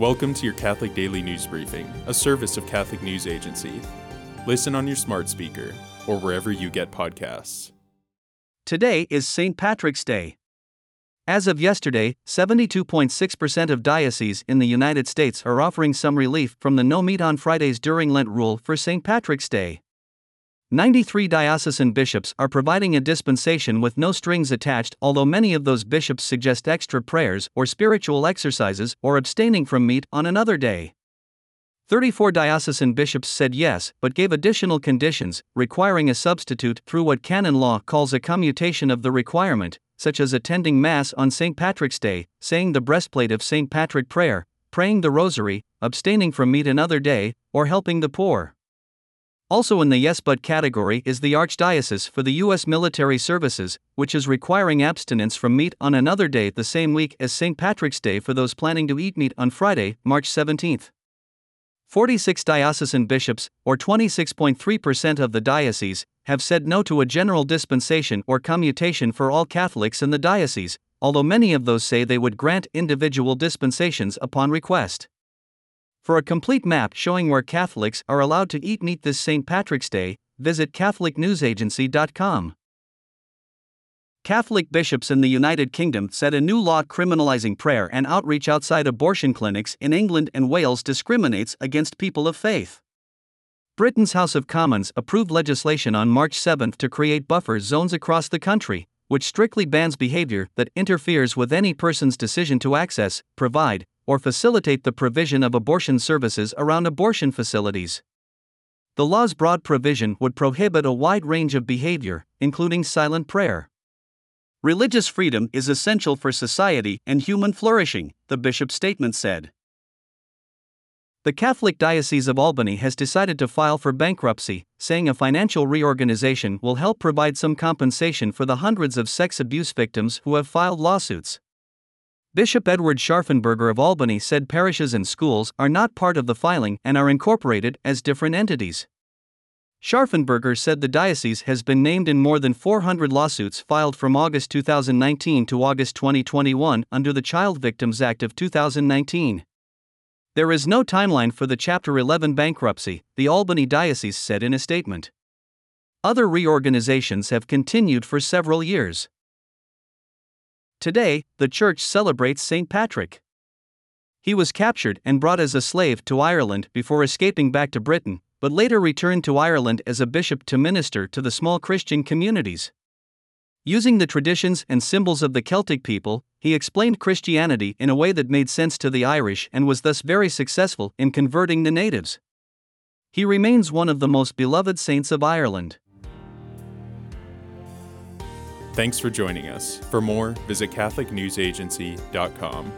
Welcome to your Catholic Daily News Briefing, a service of Catholic News Agency. Listen on your smart speaker or wherever you get podcasts. Today is St. Patrick's Day. As of yesterday, 72.6% of dioceses in the United States are offering some relief from the no meat on Fridays during Lent rule for St. Patrick's Day. 93 diocesan bishops are providing a dispensation with no strings attached, although many of those bishops suggest extra prayers or spiritual exercises or abstaining from meat on another day. 34 diocesan bishops said yes, but gave additional conditions, requiring a substitute through what canon law calls a commutation of the requirement, such as attending Mass on St. Patrick's Day, saying the breastplate of St. Patrick prayer, praying the Rosary, abstaining from meat another day, or helping the poor. Also in the yes but category is the Archdiocese for the U.S. Military Services, which is requiring abstinence from meat on another day the same week as St. Patrick's Day for those planning to eat meat on Friday, March 17. 46 diocesan bishops, or 26.3% of the diocese, have said no to a general dispensation or commutation for all Catholics in the diocese, although many of those say they would grant individual dispensations upon request. For a complete map showing where Catholics are allowed to eat meat this St. Patrick's Day, visit CatholicNewsAgency.com. Catholic bishops in the United Kingdom said a new law criminalizing prayer and outreach outside abortion clinics in England and Wales discriminates against people of faith. Britain's House of Commons approved legislation on March 7 to create buffer zones across the country, which strictly bans behavior that interferes with any person's decision to access, provide, or facilitate the provision of abortion services around abortion facilities. The law's broad provision would prohibit a wide range of behavior, including silent prayer. Religious freedom is essential for society and human flourishing, the bishop's statement said. The Catholic Diocese of Albany has decided to file for bankruptcy, saying a financial reorganization will help provide some compensation for the hundreds of sex abuse victims who have filed lawsuits. Bishop Edward Scharfenberger of Albany said parishes and schools are not part of the filing and are incorporated as different entities. Scharfenberger said the diocese has been named in more than 400 lawsuits filed from August 2019 to August 2021 under the Child Victims Act of 2019. There is no timeline for the Chapter 11 bankruptcy, the Albany Diocese said in a statement. Other reorganizations have continued for several years. Today, the church celebrates St. Patrick. He was captured and brought as a slave to Ireland before escaping back to Britain, but later returned to Ireland as a bishop to minister to the small Christian communities. Using the traditions and symbols of the Celtic people, he explained Christianity in a way that made sense to the Irish and was thus very successful in converting the natives. He remains one of the most beloved saints of Ireland. Thanks for joining us. For more, visit CatholicNewsAgency.com.